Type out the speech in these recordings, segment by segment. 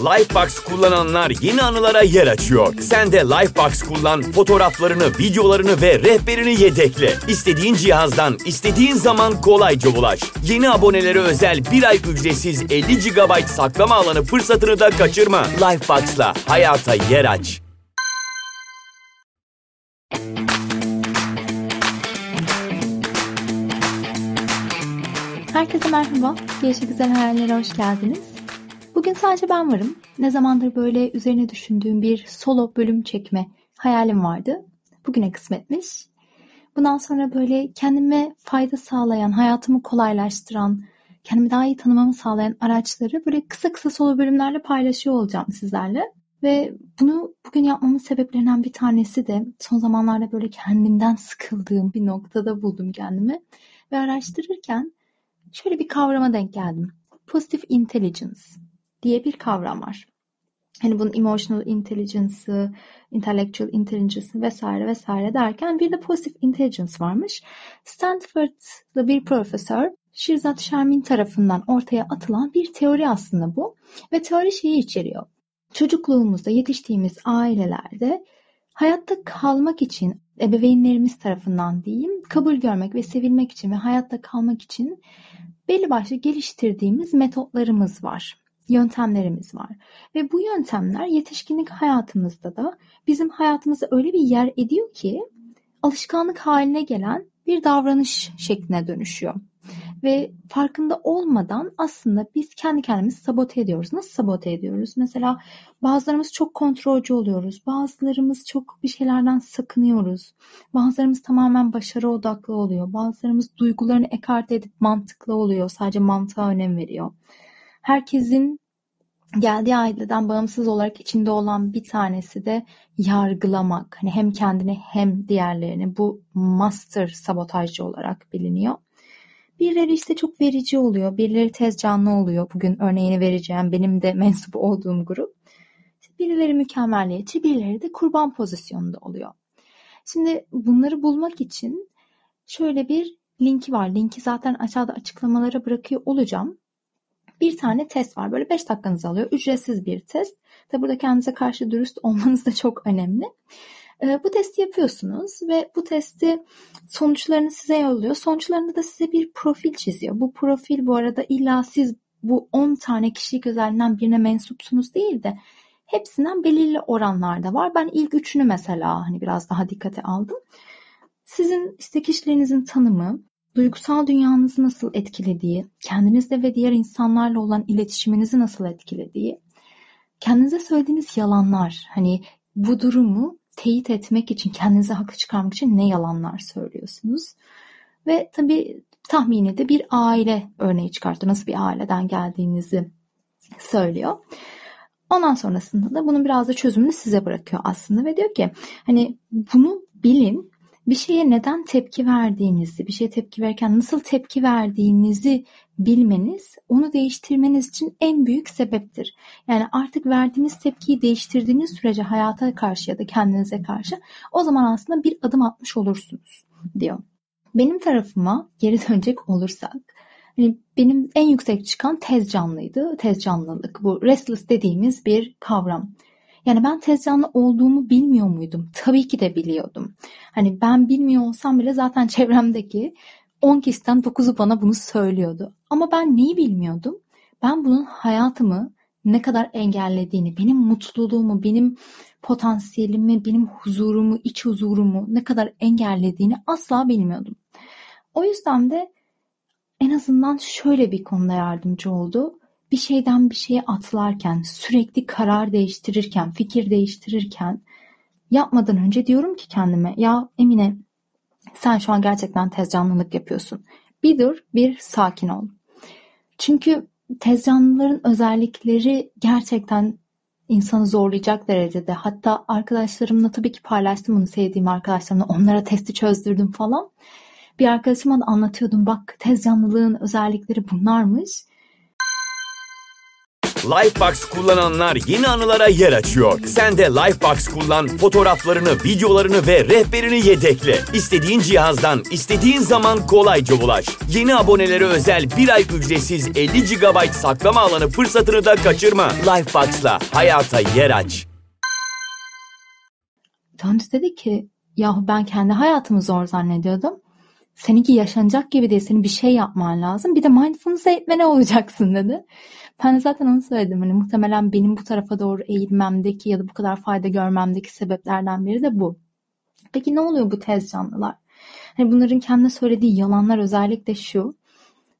Lifebox kullananlar yeni anılara yer açıyor. Sen de Lifebox kullan, fotoğraflarını, videolarını ve rehberini yedekle. İstediğin cihazdan, istediğin zaman kolayca ulaş. Yeni abonelere özel bir ay ücretsiz 50 GB saklama alanı fırsatını da kaçırma. Lifebox'la hayata yer aç. Herkese merhaba. Yaşa Güzel Hayallere hoş geldiniz. Bugün sadece ben varım. Ne zamandır böyle üzerine düşündüğüm bir solo bölüm çekme hayalim vardı. Bugüne kısmetmiş. Bundan sonra böyle kendime fayda sağlayan, hayatımı kolaylaştıran, kendimi daha iyi tanımamı sağlayan araçları böyle kısa kısa solo bölümlerle paylaşıyor olacağım sizlerle. Ve bunu bugün yapmamın sebeplerinden bir tanesi de son zamanlarda böyle kendimden sıkıldığım bir noktada buldum kendimi. Ve araştırırken şöyle bir kavrama denk geldim. Positive intelligence diye bir kavram var. Hani bunun emotional intelligence'ı, intellectual intelligence'ı vesaire vesaire derken bir de positive intelligence varmış. Stanford'da bir profesör Shirzad Shermin tarafından ortaya atılan bir teori aslında bu. Ve teori şeyi içeriyor. Çocukluğumuzda yetiştiğimiz ailelerde hayatta kalmak için ebeveynlerimiz tarafından diyeyim kabul görmek ve sevilmek için ve hayatta kalmak için belli başlı geliştirdiğimiz metotlarımız var, yöntemlerimiz var. Ve bu yöntemler yetişkinlik hayatımızda da bizim hayatımızda öyle bir yer ediyor ki alışkanlık haline gelen bir davranış şekline dönüşüyor. Ve farkında olmadan aslında biz kendi kendimizi sabote ediyoruz. Nasıl sabote ediyoruz? Mesela bazılarımız çok kontrolcü oluyoruz. Bazılarımız çok bir şeylerden sakınıyoruz. Bazılarımız tamamen başarı odaklı oluyor. Bazılarımız duygularını ekarte edip mantıklı oluyor. Sadece mantığa önem veriyor. Herkesin geldiği aileden bağımsız olarak içinde olan bir tanesi de yargılamak. Hani hem kendini hem diğerlerini bu master sabotajcı olarak biliniyor. Birileri işte çok verici oluyor, birileri tez canlı oluyor. Bugün örneğini vereceğim benim de mensup olduğum grup. Birileri mükemmelliyetçi, birileri de kurban pozisyonunda oluyor. Şimdi bunları bulmak için şöyle bir linki var. Linki zaten aşağıda açıklamalara bırakıyor olacağım. Bir tane test var. Böyle 5 dakikanızı alıyor. Ücretsiz bir test. Tabi burada kendinize karşı dürüst olmanız da çok önemli. Ee, bu testi yapıyorsunuz ve bu testi sonuçlarını size yolluyor. Sonuçlarında da size bir profil çiziyor. Bu profil bu arada illa siz bu 10 tane kişilik özelliğinden birine mensupsunuz değil de hepsinden belirli oranlarda var. Ben ilk üçünü mesela hani biraz daha dikkate aldım. Sizin işte kişiliğinizin tanımı, duygusal dünyanızı nasıl etkilediği, kendinizle ve diğer insanlarla olan iletişiminizi nasıl etkilediği, kendinize söylediğiniz yalanlar, hani bu durumu teyit etmek için, kendinize haklı çıkarmak için ne yalanlar söylüyorsunuz? Ve tabii tahmini de bir aile örneği çıkartıyor. Nasıl bir aileden geldiğinizi söylüyor. Ondan sonrasında da bunun biraz da çözümünü size bırakıyor aslında ve diyor ki hani bunu bilin bir şeye neden tepki verdiğinizi, bir şeye tepki verirken nasıl tepki verdiğinizi bilmeniz onu değiştirmeniz için en büyük sebeptir. Yani artık verdiğiniz tepkiyi değiştirdiğiniz sürece hayata karşı ya da kendinize karşı o zaman aslında bir adım atmış olursunuz diyor. Benim tarafıma geri dönecek olursak hani benim en yüksek çıkan tez canlıydı. Tez canlılık bu restless dediğimiz bir kavram. Yani ben tez olduğumu bilmiyor muydum? Tabii ki de biliyordum. Hani ben bilmiyor olsam bile zaten çevremdeki 10 kişiden 9'u bana bunu söylüyordu. Ama ben neyi bilmiyordum? Ben bunun hayatımı ne kadar engellediğini, benim mutluluğumu, benim potansiyelimi, benim huzurumu, iç huzurumu ne kadar engellediğini asla bilmiyordum. O yüzden de en azından şöyle bir konuda yardımcı oldu. Bir şeyden bir şeye atlarken, sürekli karar değiştirirken, fikir değiştirirken yapmadan önce diyorum ki kendime ya Emine sen şu an gerçekten tez canlılık yapıyorsun. Bir dur, bir sakin ol. Çünkü tez canlıların özellikleri gerçekten insanı zorlayacak derecede. Hatta arkadaşlarımla tabii ki paylaştım bunu sevdiğim arkadaşlarımla. Onlara testi çözdürdüm falan. Bir arkadaşıma da anlatıyordum. Bak tez canlılığın özellikleri bunlarmış. Lifebox kullananlar yeni anılara yer açıyor. Sen de Lifebox kullan, fotoğraflarını, videolarını ve rehberini yedekle. İstediğin cihazdan, istediğin zaman kolayca ulaş. Yeni abonelere özel bir ay ücretsiz 50 GB saklama alanı fırsatını da kaçırma. Lifebox'la hayata yer aç. Döndü dedi ki yahu ben kendi hayatımı zor zannediyordum. Seninki yaşanacak gibi değil. Senin bir şey yapman lazım. Bir de mindfulness eğitmeni olacaksın dedi. Ben zaten onu söyledim. Hani muhtemelen benim bu tarafa doğru eğilmemdeki ya da bu kadar fayda görmemdeki sebeplerden biri de bu. Peki ne oluyor bu tez canlılar? Hani bunların kendine söylediği yalanlar özellikle şu.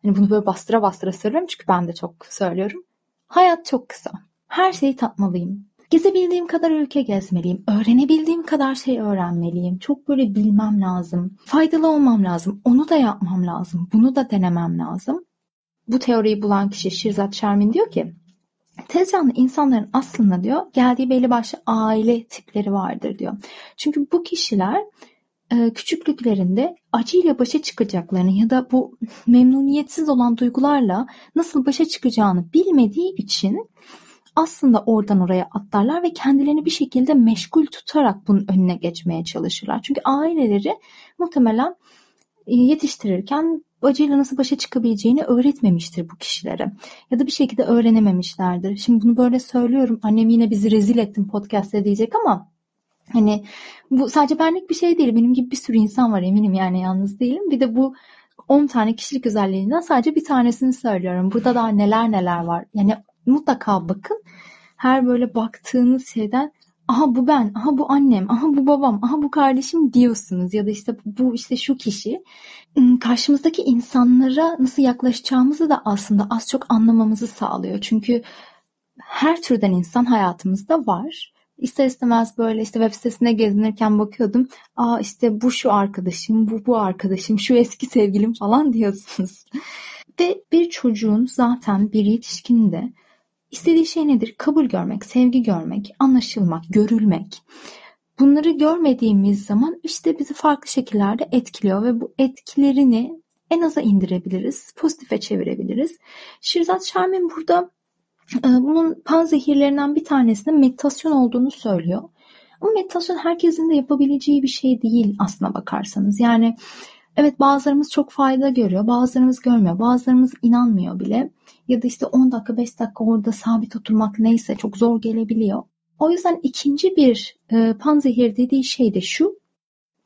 Hani bunu böyle bastıra bastıra söylüyorum çünkü ben de çok söylüyorum. Hayat çok kısa. Her şeyi tatmalıyım. Gezebildiğim kadar ülke gezmeliyim. Öğrenebildiğim kadar şey öğrenmeliyim. Çok böyle bilmem lazım. Faydalı olmam lazım. Onu da yapmam lazım. Bunu da denemem lazım. Bu teoriyi bulan kişi Shirzad Shermin diyor ki Tez canlı insanların aslında diyor geldiği belli başlı aile tipleri vardır diyor. Çünkü bu kişiler e, küçüklüklerinde acıyla başa çıkacaklarını ya da bu memnuniyetsiz olan duygularla nasıl başa çıkacağını bilmediği için aslında oradan oraya atlarlar ve kendilerini bir şekilde meşgul tutarak bunun önüne geçmeye çalışırlar. Çünkü aileleri muhtemelen e, yetiştirirken acıyla nasıl başa çıkabileceğini öğretmemiştir bu kişilere. Ya da bir şekilde öğrenememişlerdir. Şimdi bunu böyle söylüyorum. Annem yine bizi rezil ettin podcast'te diyecek ama hani bu sadece benlik bir şey değil. Benim gibi bir sürü insan var eminim yani yalnız değilim. Bir de bu 10 tane kişilik özelliğinden sadece bir tanesini söylüyorum. Burada daha neler neler var. Yani mutlaka bakın. Her böyle baktığınız şeyden aha bu ben, aha bu annem, aha bu babam, aha bu kardeşim diyorsunuz ya da işte bu işte şu kişi. Hmm, karşımızdaki insanlara nasıl yaklaşacağımızı da aslında az çok anlamamızı sağlıyor. Çünkü her türden insan hayatımızda var. İster istemez böyle işte web sitesine gezinirken bakıyordum. Aa işte bu şu arkadaşım, bu bu arkadaşım, şu eski sevgilim falan diyorsunuz. Ve bir çocuğun zaten bir yetişkinin de İstediği şey nedir? Kabul görmek, sevgi görmek, anlaşılmak, görülmek. Bunları görmediğimiz zaman işte bizi farklı şekillerde etkiliyor ve bu etkilerini en aza indirebiliriz, pozitife çevirebiliriz. Şirzat Şermin burada e, bunun pan zehirlerinden bir tanesinin meditasyon olduğunu söylüyor. Ama meditasyon herkesin de yapabileceği bir şey değil aslına bakarsanız. Yani Evet bazılarımız çok fayda görüyor, bazılarımız görmüyor, bazılarımız inanmıyor bile. Ya da işte 10 dakika 5 dakika orada sabit oturmak neyse çok zor gelebiliyor. O yüzden ikinci bir e, panzehir dediği şey de şu.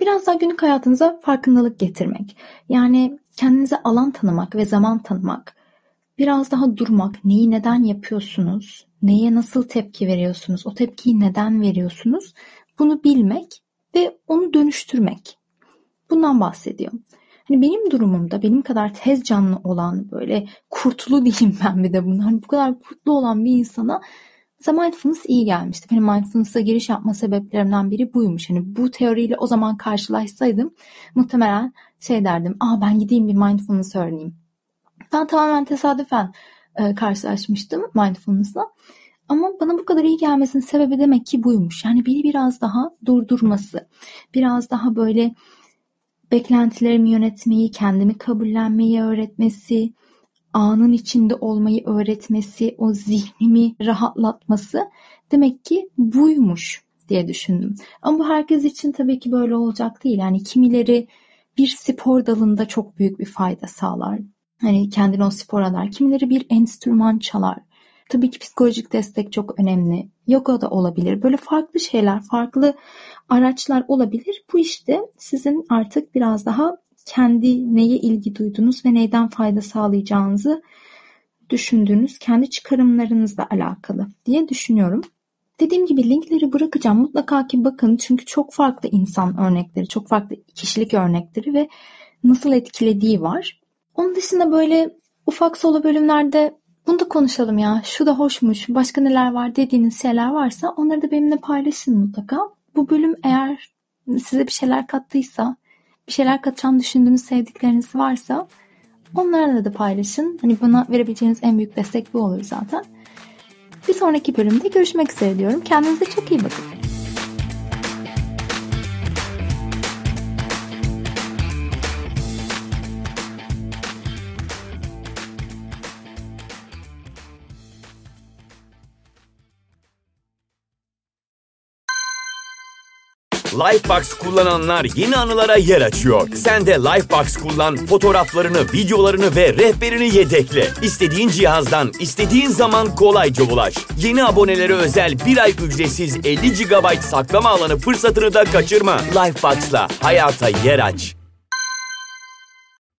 Biraz daha günlük hayatınıza farkındalık getirmek. Yani kendinize alan tanımak ve zaman tanımak. Biraz daha durmak, neyi neden yapıyorsunuz, neye nasıl tepki veriyorsunuz, o tepkiyi neden veriyorsunuz bunu bilmek ve onu dönüştürmek. Bundan bahsediyor. Hani benim durumumda benim kadar tez canlı olan böyle kurtulu diyeyim ben bir de bunlar. Hani bu kadar kurtlu olan bir insana mesela mindfulness iyi gelmişti. Benim mindfulness'a giriş yapma sebeplerimden biri buymuş. Hani bu teoriyle o zaman karşılaşsaydım muhtemelen şey derdim. Aa ben gideyim bir mindfulness öğreneyim. Ben tamamen tesadüfen e, karşılaşmıştım mindfulness'la. Ama bana bu kadar iyi gelmesinin sebebi demek ki buymuş. Yani beni biraz daha durdurması, biraz daha böyle beklentilerimi yönetmeyi, kendimi kabullenmeyi öğretmesi, anın içinde olmayı öğretmesi, o zihnimi rahatlatması demek ki buymuş diye düşündüm. Ama bu herkes için tabii ki böyle olacak değil. Yani kimileri bir spor dalında çok büyük bir fayda sağlar. Hani kendini o spora adar. Kimileri bir enstrüman çalar. Tabii ki psikolojik destek çok önemli. Yoga da olabilir. Böyle farklı şeyler, farklı araçlar olabilir. Bu işte sizin artık biraz daha kendi neye ilgi duyduğunuz ve neyden fayda sağlayacağınızı düşündüğünüz kendi çıkarımlarınızla alakalı diye düşünüyorum. Dediğim gibi linkleri bırakacağım. Mutlaka ki bakın çünkü çok farklı insan örnekleri, çok farklı kişilik örnekleri ve nasıl etkilediği var. Onun dışında böyle ufak solo bölümlerde bunu da konuşalım ya. Şu da hoşmuş. Başka neler var dediğiniz şeyler varsa onları da benimle paylaşın mutlaka. Bu bölüm eğer size bir şeyler kattıysa, bir şeyler katacağını düşündüğünüz sevdikleriniz varsa onlarla da paylaşın. Hani bana verebileceğiniz en büyük destek bu olur zaten. Bir sonraki bölümde görüşmek üzere diyorum. Kendinize çok iyi bakın. Lifebox kullananlar yeni anılara yer açıyor. Sen de Lifebox kullan, fotoğraflarını, videolarını ve rehberini yedekle. İstediğin cihazdan, istediğin zaman kolayca ulaş. Yeni abonelere özel bir ay ücretsiz 50 GB saklama alanı fırsatını da kaçırma. Lifebox'la hayata yer aç.